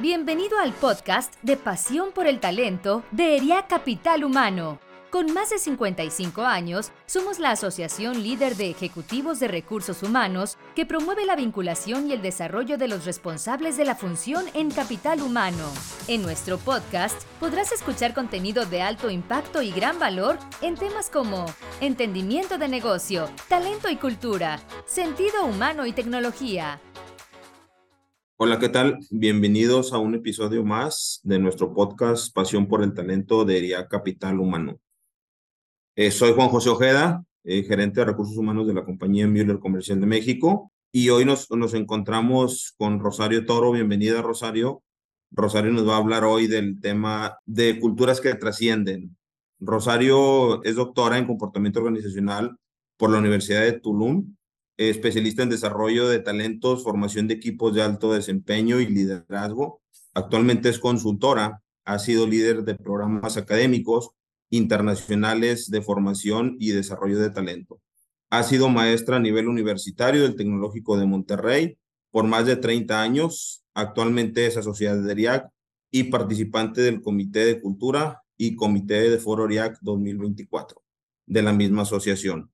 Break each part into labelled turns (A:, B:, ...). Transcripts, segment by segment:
A: Bienvenido al podcast de Pasión por el Talento de ERIA Capital Humano. Con más de 55 años, somos la asociación líder de ejecutivos de recursos humanos que promueve la vinculación y el desarrollo de los responsables de la función en capital humano. En nuestro podcast podrás escuchar contenido de alto impacto y gran valor en temas como entendimiento de negocio, talento y cultura, sentido humano y tecnología
B: Hola, ¿qué tal? Bienvenidos a un episodio más de nuestro podcast Pasión por el Talento de ERIA Capital Humano. Eh, soy Juan José Ojeda, eh, gerente de recursos humanos de la compañía Müller Comercial de México, y hoy nos, nos encontramos con Rosario Toro. Bienvenida, Rosario. Rosario nos va a hablar hoy del tema de culturas que trascienden. Rosario es doctora en comportamiento organizacional por la Universidad de Tulum especialista en desarrollo de talentos, formación de equipos de alto desempeño y liderazgo. Actualmente es consultora, ha sido líder de programas académicos internacionales de formación y desarrollo de talento. Ha sido maestra a nivel universitario del Tecnológico de Monterrey por más de 30 años. Actualmente es asociada de ERIAC y participante del Comité de Cultura y Comité de Foro ERIAC 2024 de la misma asociación.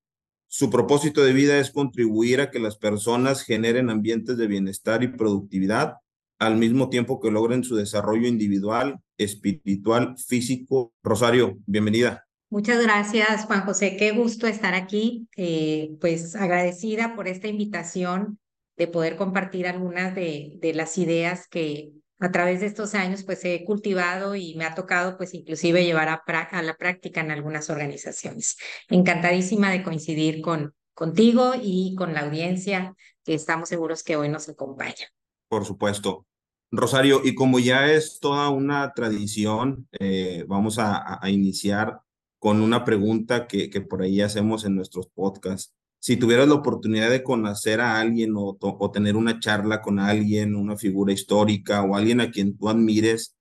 B: Su propósito de vida es contribuir a que las personas generen ambientes de bienestar y productividad al mismo tiempo que logren su desarrollo individual, espiritual, físico. Rosario, bienvenida.
C: Muchas gracias, Juan José. Qué gusto estar aquí. Eh, pues agradecida por esta invitación de poder compartir algunas de, de las ideas que a través de estos años pues he cultivado y me ha tocado pues inclusive llevar a, la práctica en algunas organizaciones. Encantadísima de coincidir con contigo y con la audiencia que estamos seguros que hoy nos acompaña.
B: Por supuesto. Rosario, y como ya es toda una tradición, eh, vamos a, a, iniciar con una pregunta que, que por ahí hacemos en nuestros podcasts si tuvieras la oportunidad de conocer a alguien o, tener una charla con alguien, una figura histórica o alguien a quien tú admires,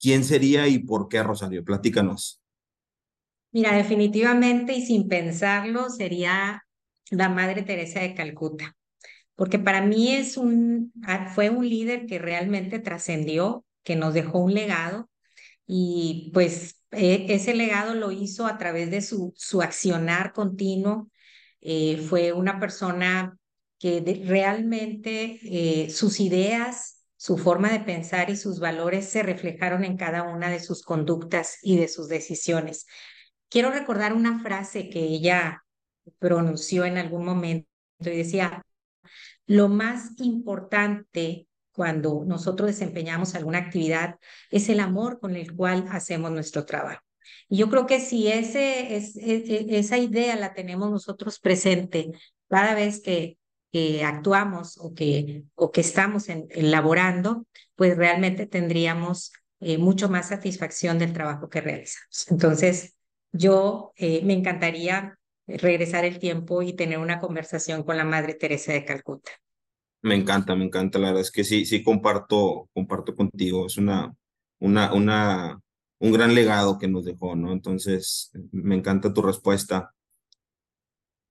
B: ¿quién sería y por qué, Rosario? Platícanos.
C: Mira, definitivamente y sin pensarlo, sería la Madre Teresa de Calcuta, porque para mí es un, fue un líder que realmente trascendió, que nos dejó un legado y pues e, ese legado lo hizo a través de su, su accionar continuo, eh, fue una persona que realmente eh, sus ideas, su forma de pensar y sus valores se reflejaron en cada una de sus conductas y de sus decisiones. Quiero recordar una frase que ella pronunció en algún momento y decía, lo más importante cuando nosotros desempeñamos alguna actividad es el amor con el cual hacemos nuestro trabajo. Y yo creo que si ese, es, e, e, esa idea la tenemos nosotros presente cada vez que, que actuamos o que, o que estamos en, elaborando, pues realmente tendríamos eh, mucho más satisfacción del trabajo que realizamos. Entonces, yo eh, me encantaría regresar el tiempo y tener una conversación con la Madre Teresa de Calcuta.
B: Me encanta, me encanta, la verdad es que sí, sí comparto, comparto contigo, es una, una, una un gran legado que nos dejó, ¿no? Entonces, me encanta tu respuesta.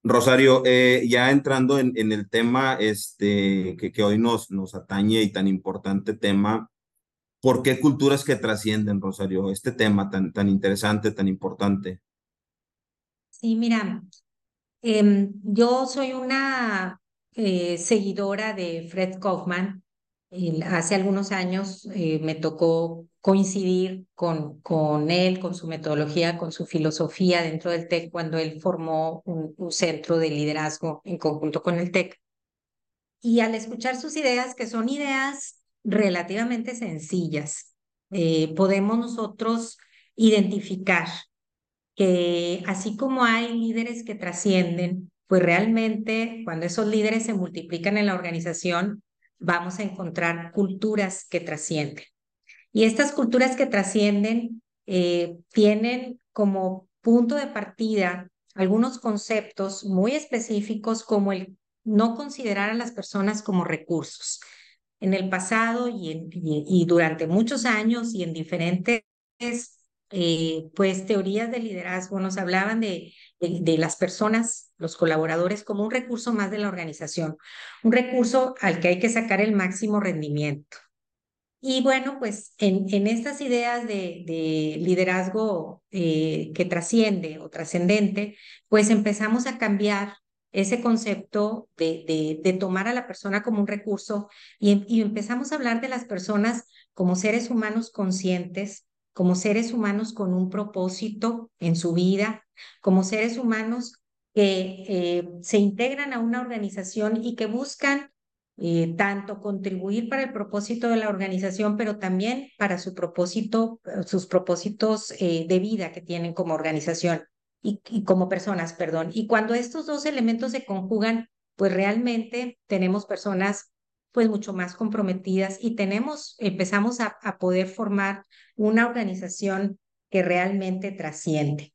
B: Rosario, eh, ya entrando en, el tema este, que, hoy nos, nos atañe y tan importante tema, ¿por qué culturas que trascienden, Rosario? Este tema tan, tan interesante, tan importante.
C: Sí, mira, eh, yo soy una eh, seguidora de Fred Kaufman. Hace algunos años eh, me tocó coincidir con, con él, con su metodología, con su filosofía dentro del TEC cuando él formó un, centro de liderazgo en conjunto con el TEC. Y al escuchar sus ideas, que son ideas relativamente sencillas, eh, podemos nosotros identificar que así como hay líderes que trascienden, pues realmente cuando esos líderes se multiplican en la organización, vamos a encontrar culturas que trascienden. Y estas culturas que trascienden eh, tienen como punto de partida algunos conceptos muy específicos como el no considerar a las personas como recursos. En el pasado y, y, durante muchos años y en diferentes eh, pues teorías de liderazgo nos hablaban de, de, las personas, los colaboradores, como un recurso más de la organización, un recurso al que hay que sacar el máximo rendimiento. Y bueno, pues en, en estas ideas de, de liderazgo eh, que trasciende o trascendente, pues empezamos a cambiar ese concepto de, de, tomar a la persona como un recurso y empezamos a hablar de las personas como seres humanos conscientes, como seres humanos con un propósito en su vida, como seres humanos que eh, se integran a una organización y que buscan eh, tanto contribuir para el propósito de la organización, pero también para su propósito, sus propósitos eh, de vida que tienen como organización y, y, como personas, perdón. Y cuando estos dos elementos se conjugan, pues realmente tenemos personas pues mucho más comprometidas y tenemos, empezamos a, a poder formar una organización que realmente trasciende.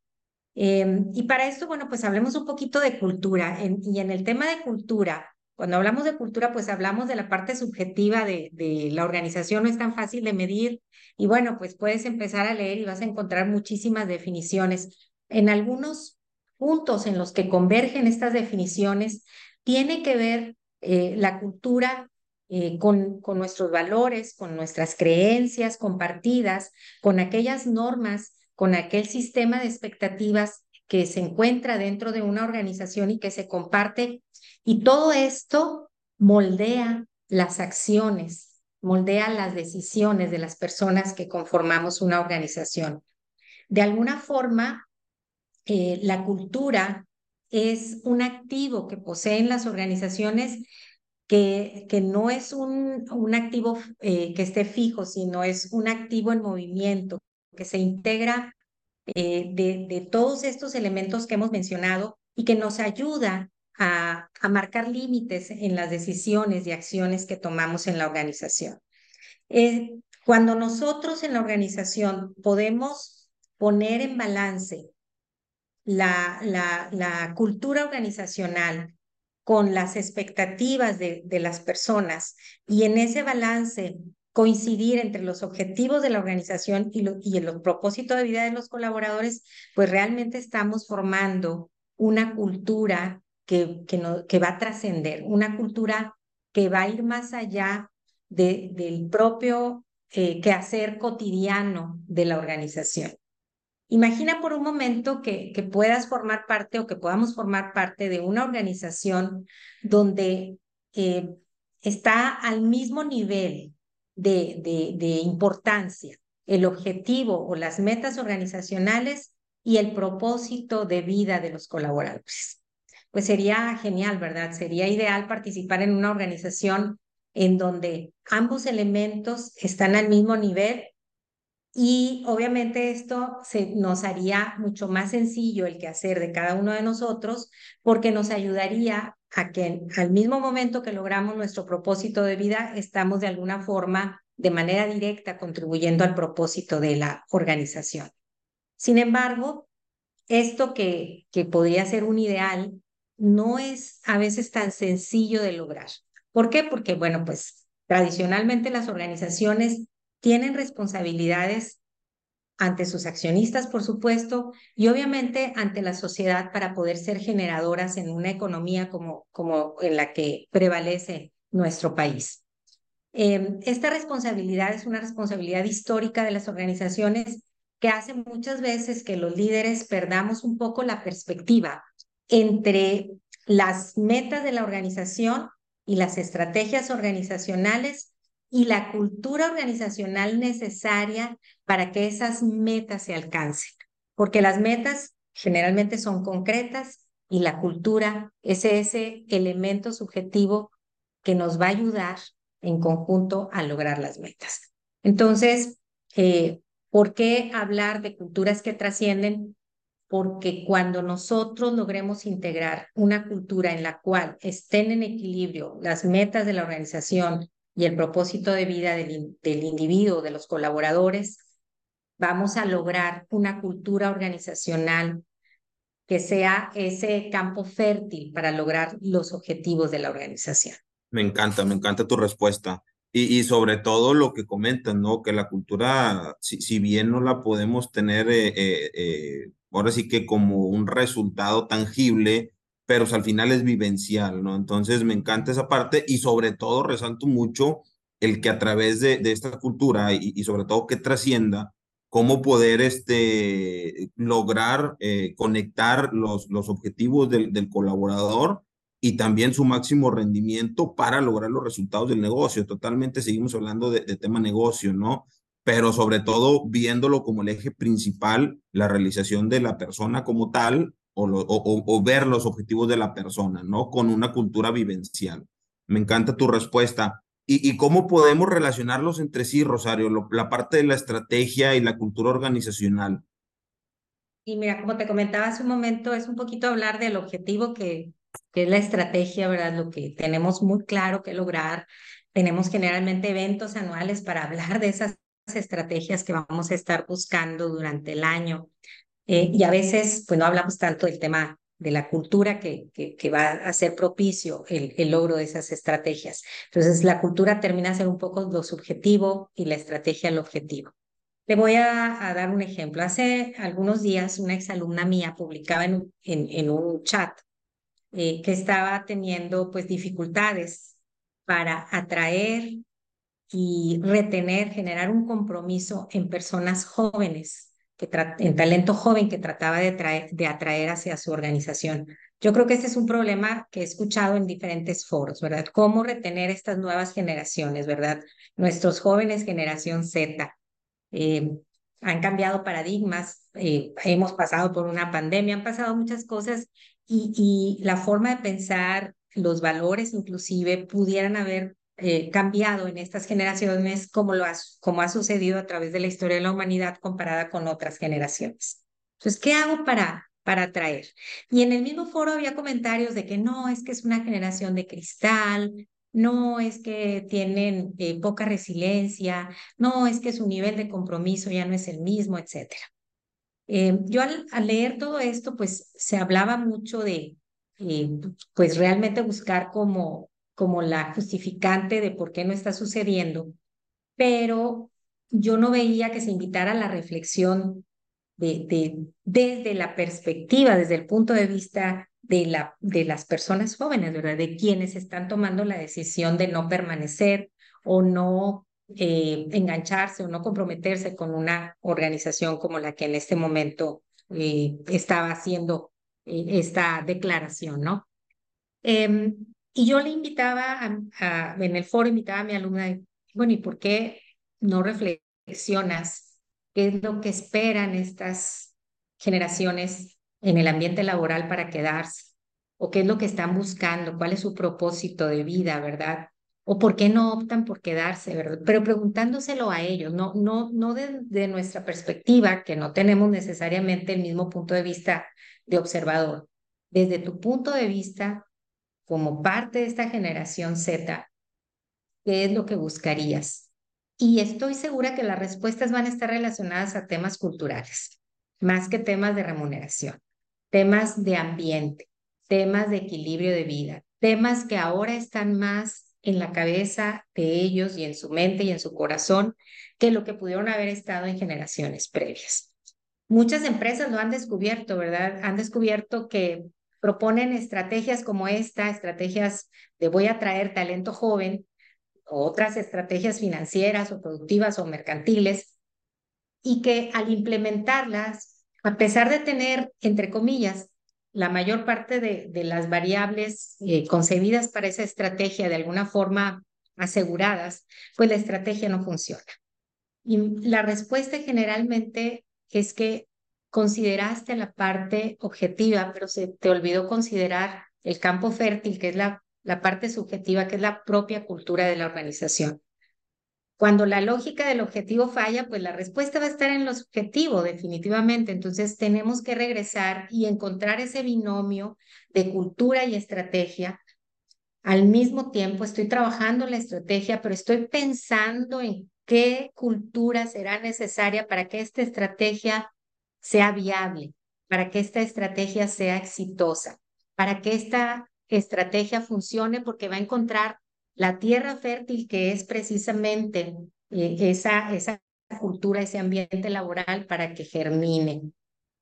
C: Eh, y para esto, bueno, pues hablemos un poquito de cultura. En, y en el tema de cultura, cuando hablamos de cultura, pues hablamos de la parte subjetiva de, de, la organización, no es tan fácil de medir. Y bueno, pues puedes empezar a leer y vas a encontrar muchísimas definiciones. En algunos puntos en los que convergen estas definiciones, tiene que ver eh, la cultura eh, con, nuestros valores, con nuestras creencias compartidas, con aquellas normas, con aquel sistema de expectativas que se encuentra dentro de una organización y que se comparte. Y todo esto moldea las acciones, moldea las decisiones de las personas que conformamos una organización. De alguna forma, eh, la cultura es un activo que poseen las organizaciones que, que no es un, un activo eh, que esté fijo, sino es un activo en movimiento, que se integra eh, de, de, todos estos elementos que hemos mencionado y que nos ayuda a, a marcar límites en las decisiones y acciones que tomamos en la organización. Eh, cuando nosotros en la organización podemos poner en balance la, la, la cultura organizacional con las expectativas de, de las personas y en ese balance coincidir entre los objetivos de la organización y, lo, y el propósito de vida de los colaboradores, pues realmente estamos formando una cultura que, que, no, que va a trascender, una cultura que va a ir más allá de, del propio eh, quehacer cotidiano de la organización. Imagina por un momento que, puedas formar parte o que podamos formar parte de una organización donde eh, está al mismo nivel de importancia el objetivo o las metas organizacionales y el propósito de vida de los colaboradores. Pues sería genial, ¿verdad? Sería ideal participar en una organización en donde ambos elementos están al mismo nivel y obviamente esto se, nos haría mucho más sencillo el quehacer de cada uno de nosotros porque nos ayudaría a que al mismo momento que logramos nuestro propósito de vida, estamos de alguna forma, de manera directa, contribuyendo al propósito de la organización. Sin embargo, esto que, que podría ser un ideal no es a veces tan sencillo de lograr. ¿Por qué? Porque, bueno, pues tradicionalmente las organizaciones tienen responsabilidades ante sus accionistas, por supuesto, y obviamente ante la sociedad para poder ser generadoras en una economía como, como en la que prevalece nuestro país. Eh, esta responsabilidad es una responsabilidad histórica de las organizaciones que hace muchas veces que los líderes perdamos un poco la perspectiva entre las metas de la organización y las estrategias organizacionales y la cultura organizacional necesaria para que esas metas se alcancen. Porque las metas generalmente son concretas y la cultura es ese elemento subjetivo que nos va a ayudar en conjunto a lograr las metas. Entonces, eh, ¿por qué hablar de culturas que trascienden? Porque cuando nosotros logremos integrar una cultura en la cual estén en equilibrio las metas de la organización, y el propósito de vida del, individuo, de los colaboradores, vamos a lograr una cultura organizacional que sea ese campo fértil para lograr los objetivos de la organización.
B: Me encanta, me encanta tu respuesta. Y, y sobre todo lo que comentan, ¿no? Que la cultura, si, si bien no la podemos tener, eh, eh, eh, ahora sí que como un resultado tangible, pero al final es vivencial, ¿no? Entonces me encanta esa parte y sobre todo resalto mucho el que a través de, de esta cultura y, sobre todo que trascienda, cómo poder este, lograr eh, conectar los, los objetivos del, del colaborador y también su máximo rendimiento para lograr los resultados del negocio. Totalmente seguimos hablando de, tema negocio, ¿no? Pero sobre todo viéndolo como el eje principal, la realización de la persona como tal o, ver los objetivos de la persona, ¿no? Con una cultura vivencial. Me encanta tu respuesta. ¿Y, cómo podemos relacionarlos entre sí, Rosario? La parte de la estrategia y la cultura organizacional.
C: Y mira, como te comentaba hace un momento, es un poquito hablar del objetivo que, que es la estrategia, ¿verdad? Lo que tenemos muy claro que lograr. Tenemos generalmente eventos anuales para hablar de esas estrategias que vamos a estar buscando durante el año. Eh, y a veces, pues no hablamos tanto del tema de la cultura que, que, va a ser propicio el, el, logro de esas estrategias. Entonces, la cultura termina a ser un poco lo subjetivo y la estrategia el objetivo. Le voy a, a dar un ejemplo. Hace algunos días, una exalumna mía publicaba en, en, en un chat eh, que estaba teniendo pues dificultades para atraer y retener, generar un compromiso en personas jóvenes, que en talento joven que trataba de, traer, de atraer hacia su organización. Yo creo que este es un problema que he escuchado en diferentes foros, ¿verdad? Cómo retener estas nuevas generaciones, ¿verdad? Nuestros jóvenes, generación Z, eh, han cambiado paradigmas, eh, hemos pasado por una pandemia, han pasado muchas cosas y, y la forma de pensar, los valores inclusive, pudieran haber eh, cambiado en estas generaciones como, lo ha, como ha sucedido a través de la historia de la humanidad comparada con otras generaciones. Entonces, ¿qué hago para, para atraer? Y en el mismo foro había comentarios de que no, es que es una generación de cristal, no es que tienen eh, poca resiliencia, no es que su nivel de compromiso ya no es el mismo, etcétera. Eh, yo al, al, leer todo esto, pues se hablaba mucho de, pues realmente buscar como, como la justificante de por qué no está sucediendo, pero yo no veía que se invitara a la reflexión de, de, desde la perspectiva, desde el punto de vista de, la, de las personas jóvenes. De quienes están tomando la decisión de no permanecer o no eh, engancharse o no comprometerse con una organización como la que en este momento eh, estaba haciendo eh, esta declaración, ¿no? Y yo le invitaba, a, a, en el foro invitaba a mi alumna, bueno, ¿y por qué no reflexionas qué es lo que esperan estas generaciones en el ambiente laboral para quedarse? ¿O qué es lo que están buscando? ¿Cuál es su propósito de vida, verdad? o por qué no optan por quedarse, ¿verdad? Pero preguntándoselo a ellos, no, no, no de, de, nuestra perspectiva, que no tenemos necesariamente el mismo punto de vista de observador. Desde tu punto de vista, como parte de esta generación Z, ¿qué es lo que buscarías? Y estoy segura que las respuestas van a estar relacionadas a temas culturales, más que temas de remuneración, temas de ambiente, temas de equilibrio de vida, temas que ahora están más en la cabeza de ellos y en su mente y en su corazón que lo que pudieron haber estado en generaciones previas. Muchas empresas lo han descubierto, ¿verdad? Han descubierto que proponen estrategias como esta, estrategias de voy a traer talento joven, otras estrategias financieras o productivas o mercantiles, y que al implementarlas, a pesar de tener, entre comillas, la mayor parte de, las variables eh, concebidas para esa estrategia de alguna forma aseguradas, pues la estrategia no funciona. Y la respuesta generalmente es que consideraste la parte objetiva, pero se te olvidó considerar el campo fértil, que es la, la parte subjetiva, que es la propia cultura de la organización. Cuando la lógica del objetivo falla, pues la respuesta va a estar en lo subjetivo, definitivamente. Entonces tenemos que regresar y encontrar ese binomio de cultura y estrategia. Al mismo tiempo estoy trabajando la estrategia, pero estoy pensando en qué cultura será necesaria para que esta estrategia sea viable, para que esta estrategia sea exitosa, para que esta estrategia funcione porque va a encontrar la tierra fértil que es precisamente eh, esa, esa cultura, ese ambiente laboral para que germine.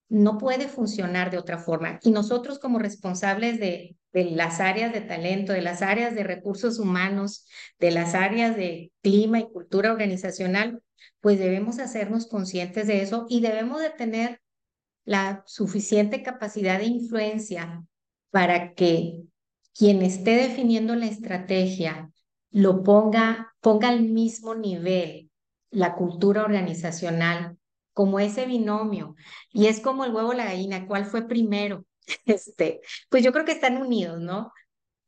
C: no puede funcionar de otra forma. Y nosotros como responsables de, de las áreas de talento, de las áreas de recursos humanos, de las áreas de clima y cultura organizacional, pues debemos hacernos conscientes de eso y debemos de tener la suficiente capacidad de influencia para que quien esté definiendo la estrategia lo ponga, ponga al mismo nivel la cultura organizacional como ese binomio. Y es como el huevo la gallina, ¿cuál fue primero? Este, pues yo creo que están unidos, ¿no?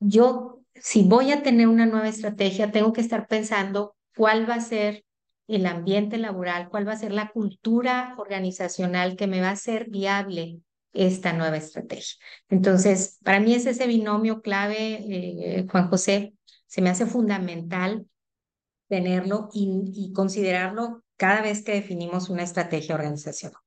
C: Yo, si voy a tener una nueva estrategia, tengo que estar pensando cuál va a ser el ambiente laboral, cuál va a ser la cultura organizacional que me va a hacer viable esta nueva estrategia. Entonces, para mí es ese binomio clave, eh, Juan José, se me hace fundamental tenerlo y, considerarlo cada vez que definimos una estrategia organizacional.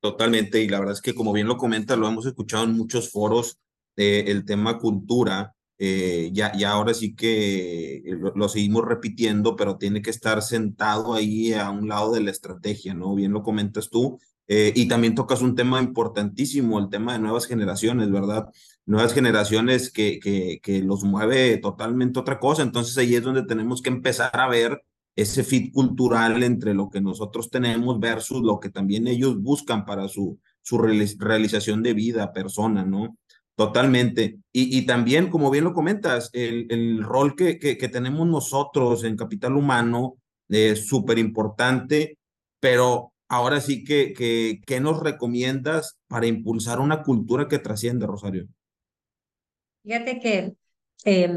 B: Totalmente, y la verdad es que como bien lo comenta, lo hemos escuchado en muchos foros, eh, el tema cultura, eh, ya, ya ahora sí que lo, lo, seguimos repitiendo, pero tiene que estar sentado ahí a un lado de la estrategia, ¿no? Bien lo comentas tú, eh, y también tocas un tema importantísimo, el tema de nuevas generaciones, ¿verdad? Nuevas generaciones que, que, que los mueve totalmente otra cosa, entonces ahí es donde tenemos que empezar a ver ese fit cultural entre lo que nosotros tenemos versus lo que también ellos buscan para su, su realización de vida, persona, ¿no? Totalmente. Y, y también, como bien lo comentas, el, el rol que, que, tenemos nosotros en capital humano es súper importante, pero ahora sí que, que, ¿qué nos recomiendas para impulsar una cultura que trasciende, Rosario?
C: Fíjate que eh,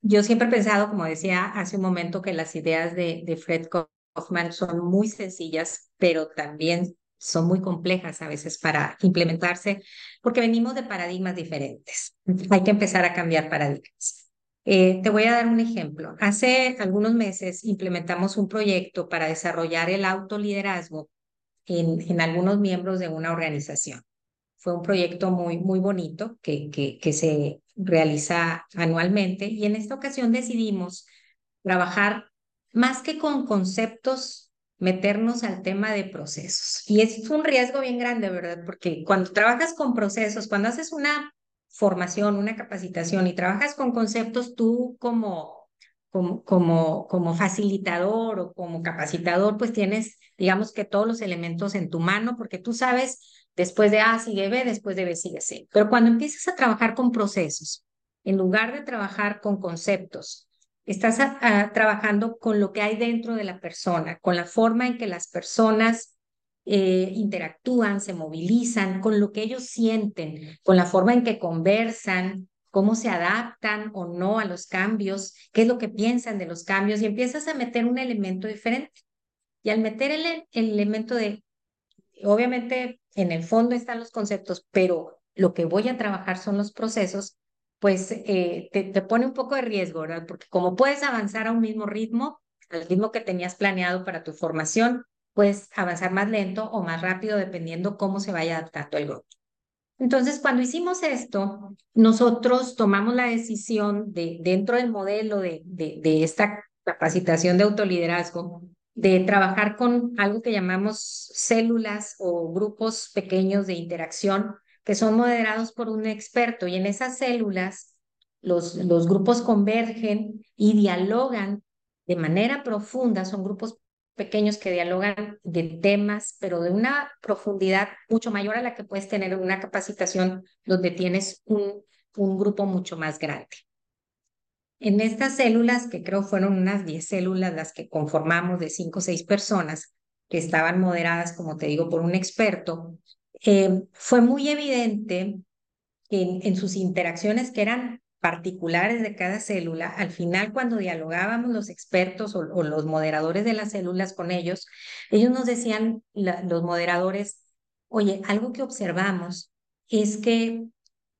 C: yo siempre he pensado, como decía hace un momento, que las ideas de, de Fred Kaufman son muy sencillas, pero también son muy complejas a veces para implementarse, porque venimos de paradigmas diferentes. Hay que empezar a cambiar paradigmas. Eh, te voy a dar un ejemplo. Hace algunos meses implementamos un proyecto para desarrollar el autoliderazgo en, en algunos miembros de una organización. Fue un proyecto muy, muy bonito que, que, que se realiza anualmente y en esta ocasión decidimos trabajar más que con conceptos, meternos al tema de procesos. Y es un riesgo bien grande, ¿verdad? Porque cuando trabajas con procesos, cuando haces una formación, una capacitación y trabajas con conceptos, tú como, como, como, como facilitador o como capacitador, pues tienes, digamos que todos los elementos en tu mano, porque tú sabes Después de A sigue B, después de B sigue C. Pero cuando empiezas a trabajar con procesos, en lugar de trabajar con conceptos, estás trabajando con lo que hay dentro de la persona, con la forma en que las personas eh, interactúan, se movilizan, con lo que ellos sienten, con la forma en que conversan, cómo se adaptan o no a los cambios, qué es lo que piensan de los cambios y empiezas a meter un elemento diferente. Y al meter el, el elemento de, obviamente en el fondo están los conceptos, pero lo que voy a trabajar son los procesos, pues eh, te, te, pone un poco de riesgo, ¿verdad? Porque como puedes avanzar a un mismo ritmo, al ritmo que tenías planeado para tu formación, puedes avanzar más lento o más rápido dependiendo cómo se vaya adaptando el grupo. Entonces, cuando hicimos esto, nosotros tomamos la decisión de, dentro del modelo de, de, de esta capacitación de autoliderazgo, de trabajar con algo que llamamos células o grupos pequeños de interacción que son moderados por un experto y en esas células los, los grupos convergen y dialogan de manera profunda, son grupos pequeños que dialogan de temas, pero de una profundidad mucho mayor a la que puedes tener en una capacitación donde tienes un, un grupo mucho más grande. En estas células, que creo fueron unas 10 células las que conformamos de 5 o 6 personas, que estaban moderadas, como te digo, por un experto, eh, fue muy evidente en, en sus interacciones que eran particulares de cada célula, al final cuando dialogábamos los expertos o, los moderadores de las células con ellos, ellos nos decían, los moderadores, oye, algo que observamos es que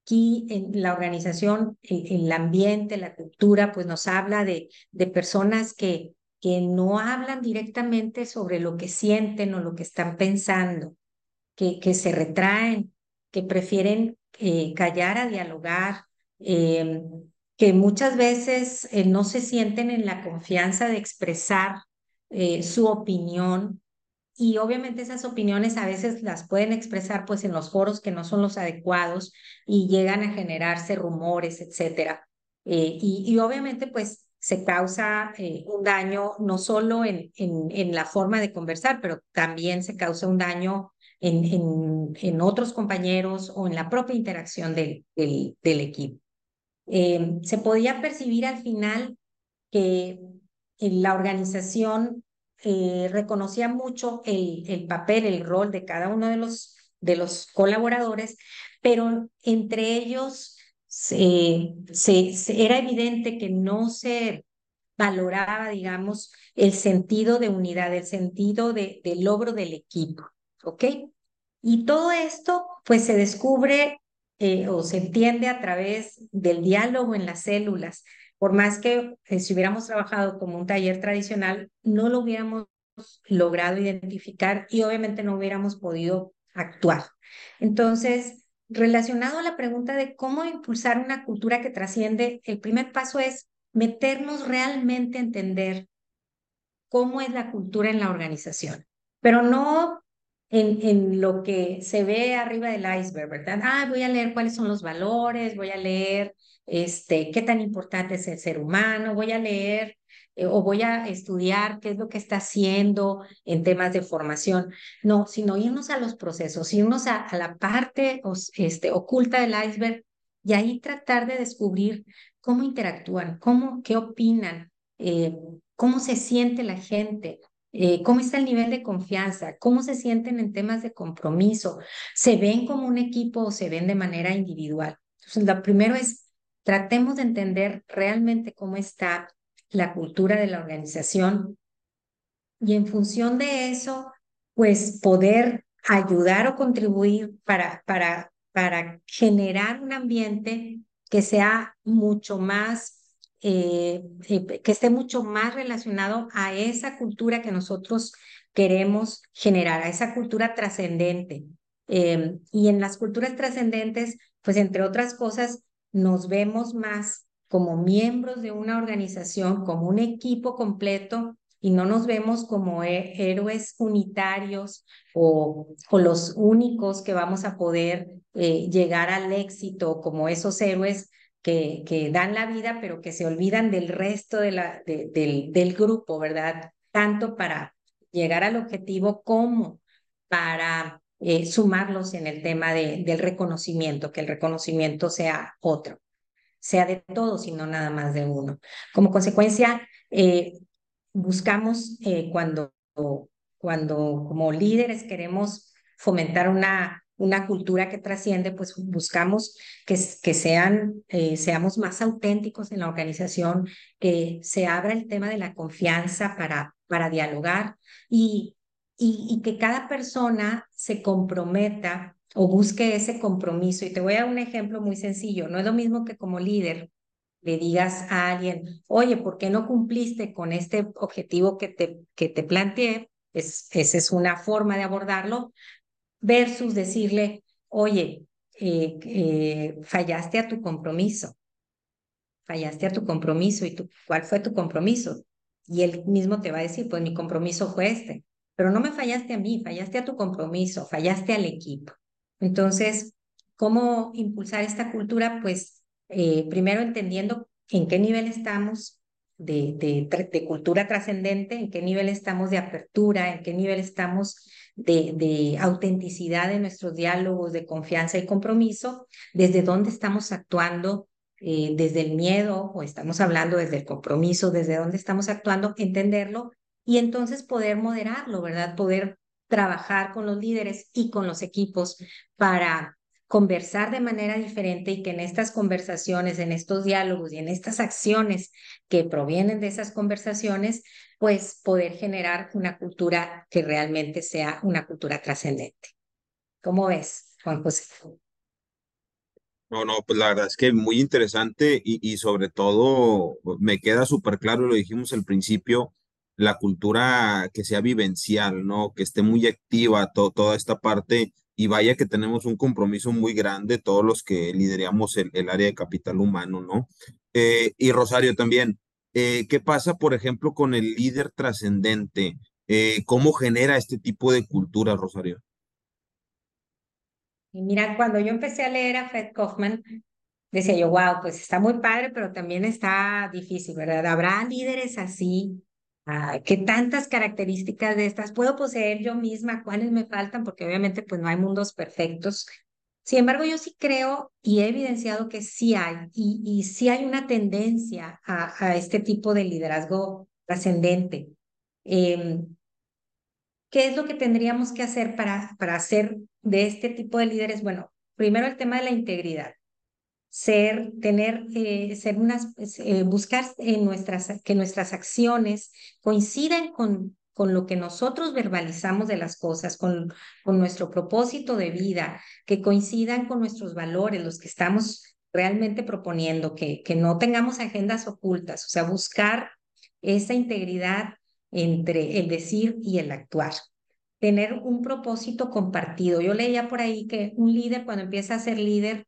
C: aquí en la organización, el, el, ambiente, la cultura, pues nos habla de, de personas que, que no hablan directamente sobre lo que sienten o lo que están pensando, que, se retraen, que prefieren eh, callar a dialogar, eh, que muchas veces eh, no se sienten en la confianza de expresar eh, su opinión y obviamente esas opiniones a veces las pueden expresar pues en los foros que no son los adecuados y llegan a generarse rumores, etcétera. Y, obviamente pues se causa un daño no solo en, en, en, la forma de conversar, pero también se causa un daño en, en, en otros compañeros o en la propia interacción del, del, del equipo. Eh, se podía percibir al final que la organización eh, reconocía mucho el, el, papel, el rol de cada uno de los, de los colaboradores, pero entre ellos se, se, era evidente que no se valoraba, digamos, el sentido de unidad, el sentido de, de logro del equipo, ¿ok? Y todo esto, pues se descubre eh, o se entiende a través del diálogo en las células. Por más que eh, si hubiéramos trabajado como un taller tradicional, no lo hubiéramos logrado identificar y obviamente no hubiéramos podido actuar. Entonces, relacionado a la pregunta de cómo impulsar una cultura que trasciende, el primer paso es meternos realmente a entender cómo es la cultura en la organización, pero no en, en, lo que se ve arriba del iceberg, ¿verdad? Ah, voy a leer cuáles son los valores, voy a leer este, qué tan importante es el ser humano, voy a leer eh, o voy a estudiar qué es lo que está haciendo en temas de formación. No, sino irnos a los procesos, irnos a, a la parte este, oculta del iceberg y ahí tratar de descubrir cómo interactúan, cómo, qué opinan, eh, cómo se siente la gente, eh, cómo está el nivel de confianza, cómo se sienten en temas de compromiso, se ven como un equipo o se ven de manera individual. Entonces, lo primero es, tratemos de entender realmente cómo está la cultura de la organización y en función de eso, pues poder ayudar o contribuir para, para, para generar un ambiente que sea mucho más eh, eh, que esté mucho más relacionado a esa cultura que nosotros queremos generar, a esa cultura trascendente. Em, y en las culturas trascendentes, pues entre otras cosas, nos vemos más como miembros de una organización, como un equipo completo y no nos vemos como héroes unitarios o, o, los únicos que vamos a poder eh, llegar al éxito como esos héroes que, dan la vida, pero que se olvidan del resto del, del grupo, ¿verdad? Tanto para llegar al objetivo como para eh, sumarlos en el tema de, del reconocimiento, que el reconocimiento sea otro, sea de todos y no nada más de uno. Como consecuencia, eh, buscamos eh, cuando, cuando como líderes queremos fomentar una una cultura que trasciende, pues buscamos que, que sean, eh, seamos más auténticos en la organización, que se abra el tema de la confianza para, para dialogar y, y, que cada persona se comprometa o busque ese compromiso. Y te voy a un ejemplo muy sencillo. No es lo mismo que como líder le digas a alguien, oye, ¿por qué no cumpliste con este objetivo que te, que te planteé? Es, esa es una forma de abordarlo, versus decirle, oye, eh, eh, fallaste a tu compromiso, fallaste a tu compromiso y tú, ¿cuál fue tu compromiso? Y él mismo te va a decir, pues mi compromiso fue este, pero no me fallaste a mí, fallaste a tu compromiso, fallaste al equipo. Entonces, ¿cómo impulsar esta cultura? Pues eh, primero entendiendo en qué nivel estamos, de, de, de cultura trascendente, en qué nivel estamos de apertura, en qué nivel estamos de, de, autenticidad de nuestros diálogos, de confianza y compromiso, desde dónde estamos actuando, eh, desde el miedo o estamos hablando desde el compromiso, desde dónde estamos actuando, entenderlo y entonces poder moderarlo, ¿verdad? Poder trabajar con los líderes y con los equipos para conversar de manera diferente y que en estas conversaciones, en estos diálogos y en estas acciones que provienen de esas conversaciones, pues poder generar una cultura que realmente sea una cultura trascendente. ¿Cómo ves, Juan José?
B: No, no, pues la verdad es que muy interesante y, y sobre todo me queda súper claro, lo dijimos al principio, la cultura que sea vivencial, ¿no? Que esté muy activa toda esta parte y vaya que tenemos un compromiso muy grande todos los que lideramos el, área de capital humano, ¿no? Eh, y Rosario también, eh, ¿qué pasa, por ejemplo, con el líder trascendente? Eh, ¿Cómo genera este tipo de cultura, Rosario?
C: Y mira, cuando yo empecé a leer a Fred Kaufman, decía yo, wow, pues está muy padre, pero también está difícil, ¿verdad? ¿Habrá líderes así? ¿Qué tantas características de estas puedo poseer yo misma? ¿Cuáles me faltan? Porque obviamente pues no hay mundos perfectos. Sin embargo, yo sí creo y he evidenciado que sí hay, y, y sí hay una tendencia a, este tipo de liderazgo trascendente. Em, ¿Qué es lo que tendríamos que hacer para, para hacer de este tipo de líderes? Bueno, primero el tema de la integridad ser, tener, eh, ser unas, eh, buscar en nuestras, que nuestras acciones coincidan con, con lo que nosotros verbalizamos de las cosas, con, con nuestro propósito de vida, que coincidan con nuestros valores, los que estamos realmente proponiendo, que, que no tengamos agendas ocultas, o sea, buscar esa integridad entre el decir y el actuar. Tener un propósito compartido. Yo leía por ahí que un líder cuando empieza a ser líder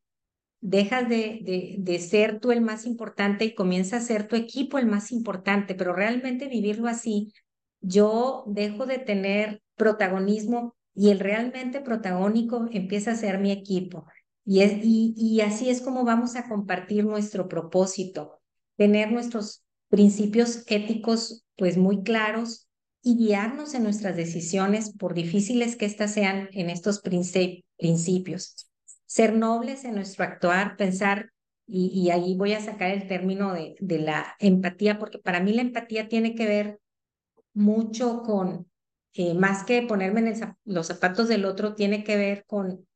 C: dejas de, de, de, ser tú el más importante y comienza a ser tu equipo el más importante, pero realmente vivirlo así, yo dejo de tener protagonismo y el realmente protagónico empieza a ser mi equipo. Y, es, y, y así es como vamos a compartir nuestro propósito, tener nuestros principios éticos pues muy claros y guiarnos en nuestras decisiones, por difíciles que éstas sean en estos principios ser nobles en nuestro actuar, pensar, y, ahí voy a sacar el término de, de, la empatía, porque para mí la empatía tiene que ver mucho con, eh, más que ponerme en los zapatos del otro, tiene que ver con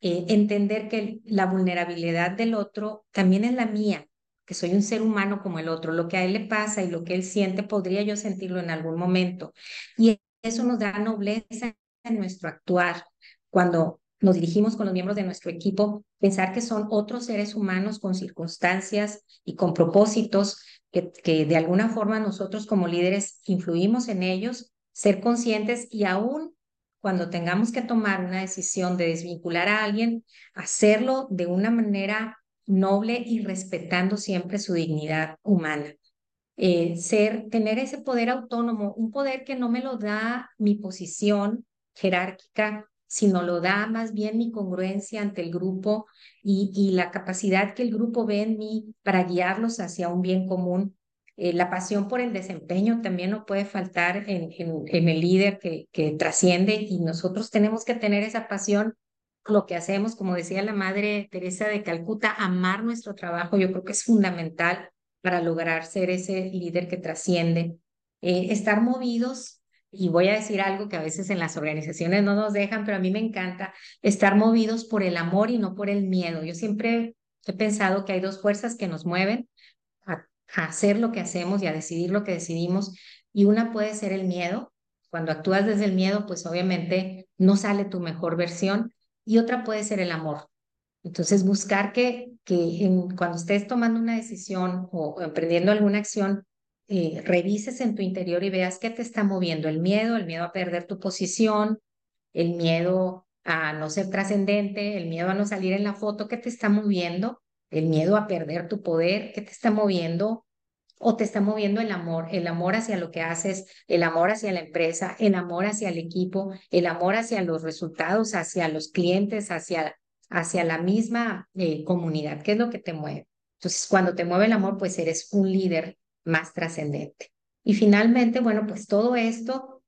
C: eh, entender que la vulnerabilidad del otro también es la mía, que soy un ser humano como el otro. Lo que a él le pasa y lo que él siente, podría yo sentirlo en algún momento. Y eso nos da nobleza en nuestro actuar. Cuando nos dirigimos con los miembros de nuestro equipo, pensar que son otros seres humanos con circunstancias y con propósitos que, de alguna forma nosotros como líderes influimos en ellos, ser conscientes y aún cuando tengamos que tomar una decisión de desvincular a alguien, hacerlo de una manera noble y respetando siempre su dignidad humana. Eh, ser, tener ese poder autónomo, un poder que no me lo da mi posición jerárquica sino lo da más bien mi congruencia ante el grupo y, y la capacidad que el grupo ve en mí para guiarlos hacia un bien común. Eh, la pasión por el desempeño también no puede faltar en, en, el líder que, que trasciende y nosotros tenemos que tener esa pasión lo que hacemos, como decía la madre Teresa de Calcuta, amar nuestro trabajo, yo creo que es fundamental para lograr ser ese líder que trasciende. Eh, estar movidos y voy a decir algo que a veces en las organizaciones no nos dejan, pero a mí me encanta estar movidos por el amor y no por el miedo. Yo siempre he pensado que hay dos fuerzas que nos mueven a, hacer lo que hacemos y a decidir lo que decidimos, y una puede ser el miedo. Cuando actúas desde el miedo, pues obviamente no sale tu mejor versión, y otra puede ser el amor. Entonces, buscar que, que en, cuando estés tomando una decisión o emprendiendo alguna acción, eh, revises en tu interior y veas qué te está moviendo, el miedo, el miedo a perder tu posición, el miedo a no ser trascendente, el miedo a no salir en la foto, ¿qué te está moviendo? El miedo a perder tu poder, ¿qué te está moviendo? O te está moviendo el amor, el amor hacia lo que haces, el amor hacia la empresa, el amor hacia el equipo, el amor hacia los resultados, hacia los clientes, hacia, hacia la misma eh, comunidad. ¿Qué es lo que te mueve? Entonces, cuando te mueve el amor, pues eres un líder más trascendente. Y finalmente, bueno, pues todo esto,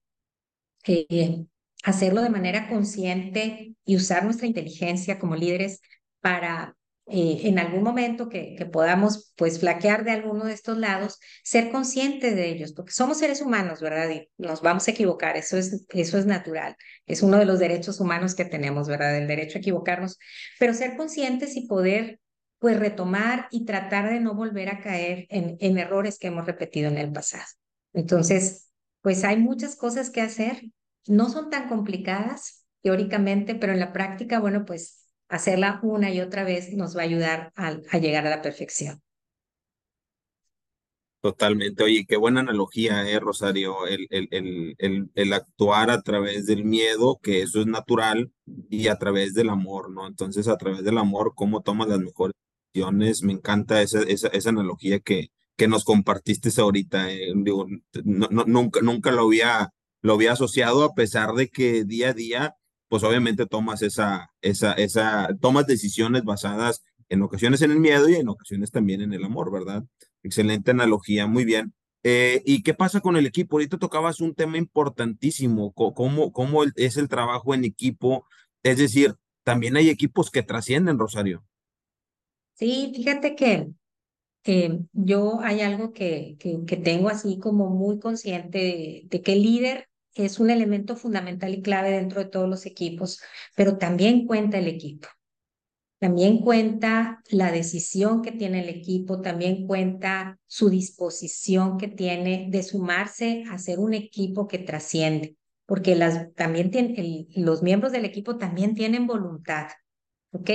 C: eh, hacerlo de manera consciente y usar nuestra inteligencia como líderes para eh, en algún momento que, que, podamos pues flaquear de alguno de estos lados, ser conscientes de ellos, porque somos seres humanos, ¿verdad? Y nos vamos a equivocar, eso es, eso es natural, es uno de los derechos humanos que tenemos, ¿verdad? El derecho a equivocarnos, pero ser conscientes y poder pues retomar y tratar de no volver a caer en, en errores que hemos repetido en el pasado. Entonces, pues hay muchas cosas que hacer, no son tan complicadas teóricamente, pero en la práctica, bueno, pues hacerla una y otra vez nos va a ayudar a, a llegar a la perfección.
B: Totalmente. Oye, qué buena analogía, eh, Rosario, el, el, el, el, actuar a través del miedo, que eso es natural, y a través del amor, ¿no? Entonces, a través del amor, ¿cómo tomas las mejores me encanta esa, esa, esa analogía que, que nos compartiste ahorita. Eh, no, no, nunca, nunca lo había lo había asociado a pesar de que día a día, pues obviamente tomas esa, esa, esa, tomas decisiones basadas en ocasiones en el miedo y en ocasiones también en el amor, ¿verdad? Excelente analogía, muy bien. Eh, ¿Y qué pasa con el equipo? Ahorita tocabas un tema importantísimo, cómo, cómo es el trabajo en equipo. Es decir, también hay equipos que trascienden, Rosario.
C: Sí, fíjate que yo hay algo que, que, tengo así como muy consciente de, que el líder es un elemento fundamental y clave dentro de todos los equipos, pero también cuenta el equipo. También cuenta la decisión que tiene el equipo, también cuenta su disposición que tiene de sumarse a ser un equipo que trasciende, porque las, también tiene, los miembros del equipo también tienen voluntad, ¿ok?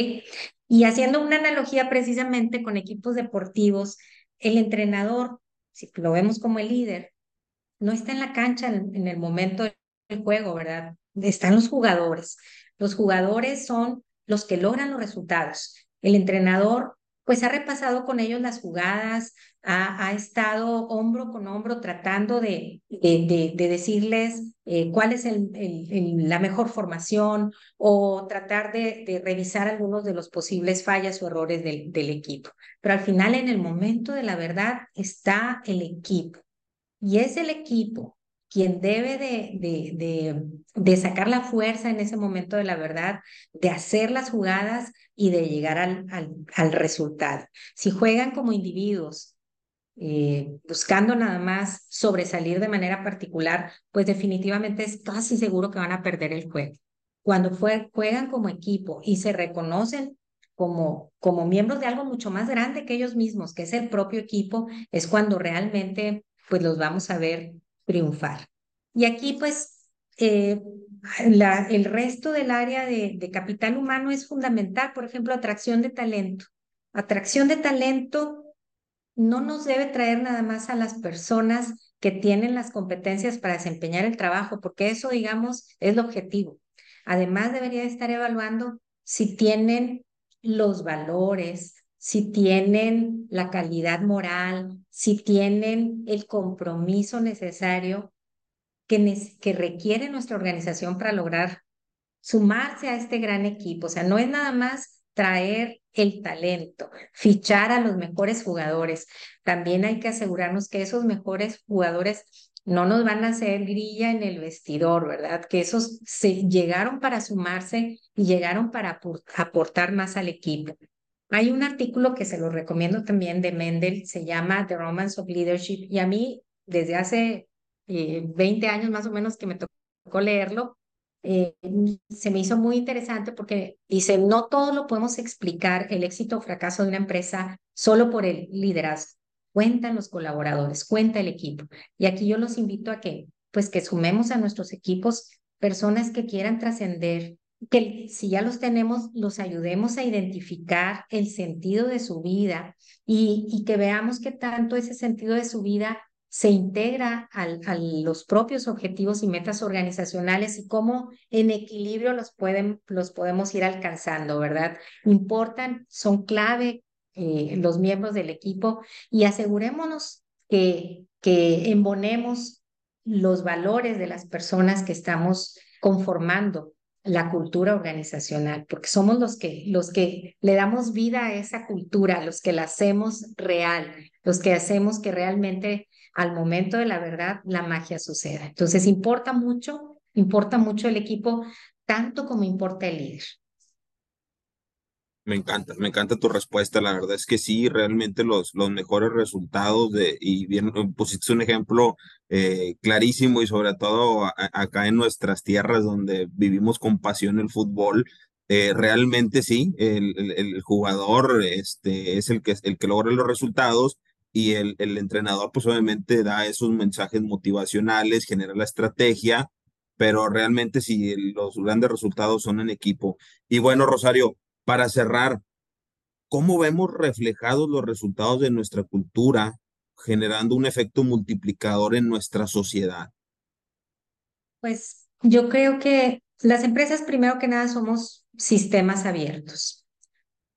C: Y haciendo una analogía precisamente con equipos deportivos, el entrenador, si lo vemos como el líder, no está en la cancha en el momento del juego, ¿verdad? Están los jugadores. Los jugadores son los que logran los resultados. El entrenador pues ha repasado con ellos las jugadas, ha, estado hombro con hombro tratando de, de, decirles eh, cuál es el, la mejor formación o tratar de, revisar algunos de los posibles fallas o errores del, del equipo. Pero al final, en el momento de la verdad, está el equipo. Y es el equipo quien debe de, de, de, sacar la fuerza en ese momento de la verdad, de hacer las jugadas y de llegar al, al, al resultado. Si juegan como individuos, eh, buscando nada más sobresalir de manera particular, pues definitivamente es casi seguro que van a perder el juego. Cuando fue, juegan como equipo y se reconocen como, como miembros de algo mucho más grande que ellos mismos, que es el propio equipo, es cuando realmente pues los vamos a ver triunfar. Y aquí, pues, eh, el resto del área de capital humano es fundamental, por ejemplo, atracción de talento. Atracción de talento no nos debe traer nada más a las personas que tienen las competencias para desempeñar el trabajo, porque eso, digamos, es el objetivo. Además, debería estar evaluando si tienen los valores, si tienen la calidad moral, si tienen el compromiso necesario que, requiere nuestra organización para lograr sumarse a este gran equipo. O sea, no es nada más traer el talento, fichar a los mejores jugadores. También hay que asegurarnos que esos mejores jugadores no nos van a hacer grilla en el vestidor, ¿verdad? Que esos se llegaron para sumarse y llegaron para aportar más al equipo. Hay un artículo que se lo recomiendo también de Mendel, se llama The Romance of Leadership, y a mí desde hace 20 eh, años más o menos que me tocó leerlo, eh, se me hizo muy interesante porque dice, no todo lo podemos explicar el éxito o fracaso de una empresa solo por el liderazgo. Cuentan los colaboradores, cuenta el equipo. Y aquí yo los invito a que, pues que sumemos a nuestros equipos personas que quieran trascender, que si ya los tenemos, los ayudemos a identificar el sentido de su vida y, que veamos que tanto ese sentido de su vida se integra al, a los propios objetivos y metas organizacionales y cómo en equilibrio los, pueden, los podemos ir alcanzando, ¿verdad? Importan, son clave eh, los miembros del equipo y asegurémonos que, que embonemos los valores de las personas que estamos conformando la cultura organizacional, porque somos los que, los que le damos vida a esa cultura, los que la hacemos real, los que hacemos que realmente al momento de la verdad la magia suceda. Entonces importa mucho, importa mucho el equipo, tanto como importa el líder.
B: Me encanta, me encanta tu respuesta. La verdad es que sí, realmente los, los mejores resultados de, y bien, pusiste un ejemplo eh, clarísimo y sobre todo acá en nuestras tierras donde vivimos con pasión el fútbol, eh, realmente sí, el, el, jugador este, es el que, el que logra los resultados y el, el entrenador pues obviamente da esos mensajes motivacionales, genera la estrategia, pero realmente si los grandes resultados son en equipo. Y bueno, Rosario, para cerrar, ¿cómo vemos reflejados los resultados de nuestra cultura generando un efecto multiplicador en nuestra sociedad?
C: Pues yo creo que las empresas, primero que nada, somos sistemas abiertos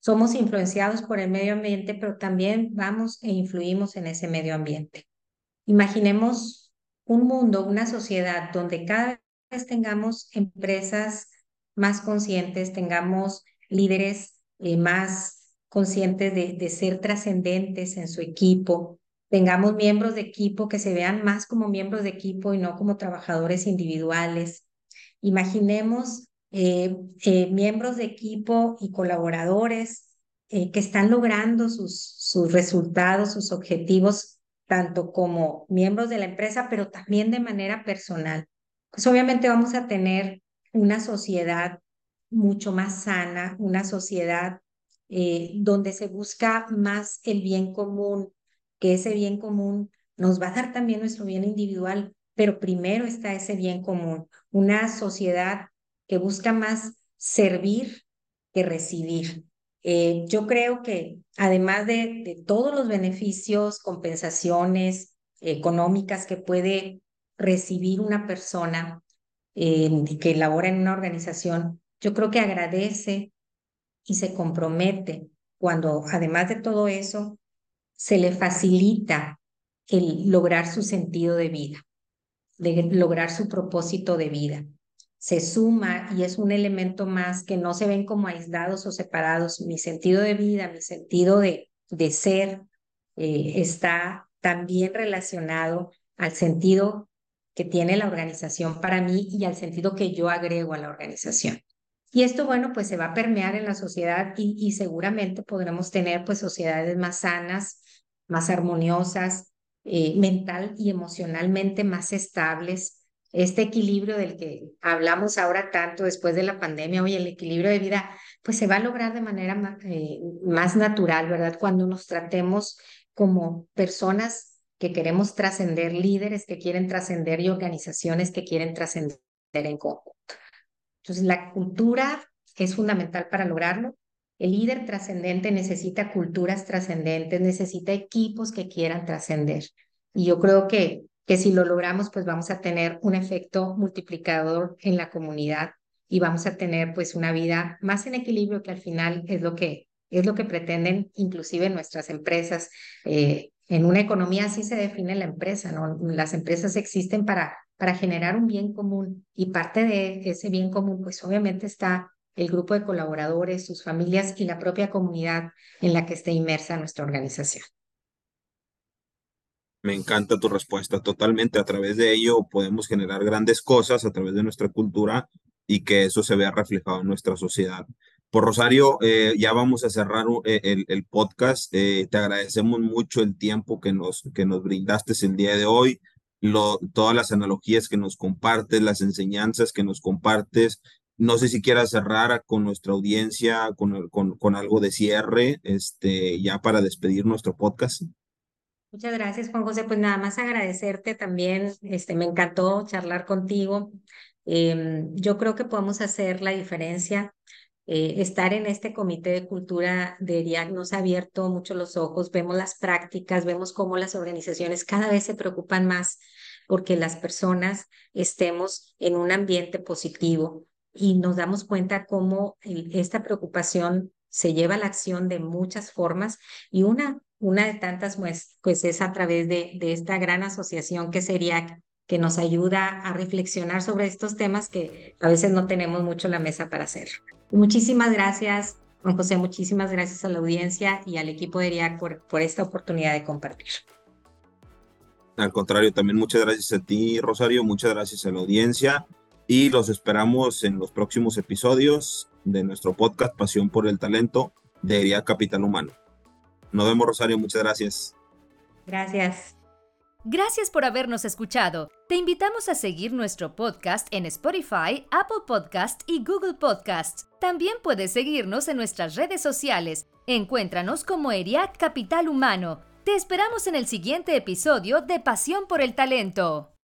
C: somos influenciados por el medio ambiente, pero también vamos e influimos en ese medio ambiente. Imaginemos un mundo, una sociedad donde cada vez tengamos empresas más conscientes, tengamos líderes eh, más conscientes de, de ser trascendentes en su equipo, tengamos miembros de equipo que se vean más como miembros de equipo y no como trabajadores individuales. Imaginemos eh, eh, miembros de equipo y colaboradores que están logrando sus, sus resultados, sus objetivos, tanto como miembros de la empresa, pero también de manera personal. Pues obviamente vamos a tener una sociedad mucho más sana, una sociedad eh, donde se busca más el bien común, que ese bien común nos va a dar también nuestro bien individual, pero primero está ese bien común, una sociedad que busca más servir que recibir. Eh, yo creo que además de, todos los beneficios, compensaciones económicas que puede recibir una persona eh, que labora en una organización, yo creo que agradece y se compromete cuando además de todo eso se le facilita el lograr su sentido de vida, de lograr su propósito de vida. Se suma y es un elemento más que no se ven como aislados o separados. Mi sentido de vida, mi sentido de, de ser eh, está también relacionado al sentido que tiene la organización para mí y al sentido que yo agrego a la organización. Y esto, bueno, pues se va a permear en la sociedad y, seguramente podremos tener pues sociedades más sanas, más armoniosas, eh, mental y emocionalmente más estables. Este equilibrio del que hablamos ahora tanto después de la pandemia, hoy el equilibrio de vida, pues se va a lograr de manera eh, más natural, ¿verdad? Cuando nos tratemos como personas que queremos trascender, líderes que quieren trascender y organizaciones que quieren trascender en conjunto. Entonces, la cultura es fundamental para lograrlo. El líder trascendente necesita culturas trascendentes, necesita equipos que quieran trascender. Y yo creo que, que si lo logramos, pues vamos a tener un efecto multiplicador en la comunidad y vamos a tener pues una vida más en equilibrio que al final es lo que es lo que pretenden inclusive nuestras empresas. Eh, en una economía así se define la empresa, ¿no? Las empresas existen para, para generar un bien común y parte de ese bien común, pues obviamente está el grupo de colaboradores, sus familias y la propia comunidad en la que esté inmersa nuestra organización.
B: Me encanta tu respuesta, totalmente. A través de ello podemos generar grandes cosas a través de nuestra cultura y que eso se vea reflejado en nuestra sociedad. Por Rosario, eh, ya vamos a cerrar eh, el, podcast. Eh, te agradecemos mucho el tiempo que nos, que nos brindaste el día de hoy, lo, todas las analogías que nos compartes, las enseñanzas que nos compartes. No sé si quieras cerrar con nuestra audiencia, con, con, con algo de cierre, este, ya para despedir nuestro podcast.
C: Muchas gracias, Juan José. Pues nada más agradecerte también. Este, me encantó charlar contigo. Em, yo creo que podemos hacer la diferencia eh, estar en este comité de cultura de ERIAC nos ha abierto mucho los ojos, vemos las prácticas, vemos cómo las organizaciones cada vez se preocupan más porque las personas estemos en un ambiente positivo y nos damos cuenta cómo esta preocupación se lleva a la acción de muchas formas y una, una de tantas pues, pues es a través de, de esta gran asociación que sería que nos ayuda a reflexionar sobre estos temas que a veces no tenemos mucho la mesa para hacer. Muchísimas gracias, Juan José, muchísimas gracias a la audiencia y al equipo de ERIAC por, por esta oportunidad de compartir.
B: Al contrario, también muchas gracias a ti, Rosario, muchas gracias a la audiencia y los esperamos en los próximos episodios de nuestro podcast Pasión por el Talento de ERIAC Capital Humano. Nos vemos, Rosario, muchas gracias.
C: Gracias.
A: Gracias por habernos escuchado. Te invitamos a seguir nuestro podcast en Spotify, Apple Podcast y Google Podcasts. También puedes seguirnos en nuestras redes sociales. Encuéntranos como ERIAC Capital Humano. Te esperamos en el siguiente episodio de Pasión por el Talento.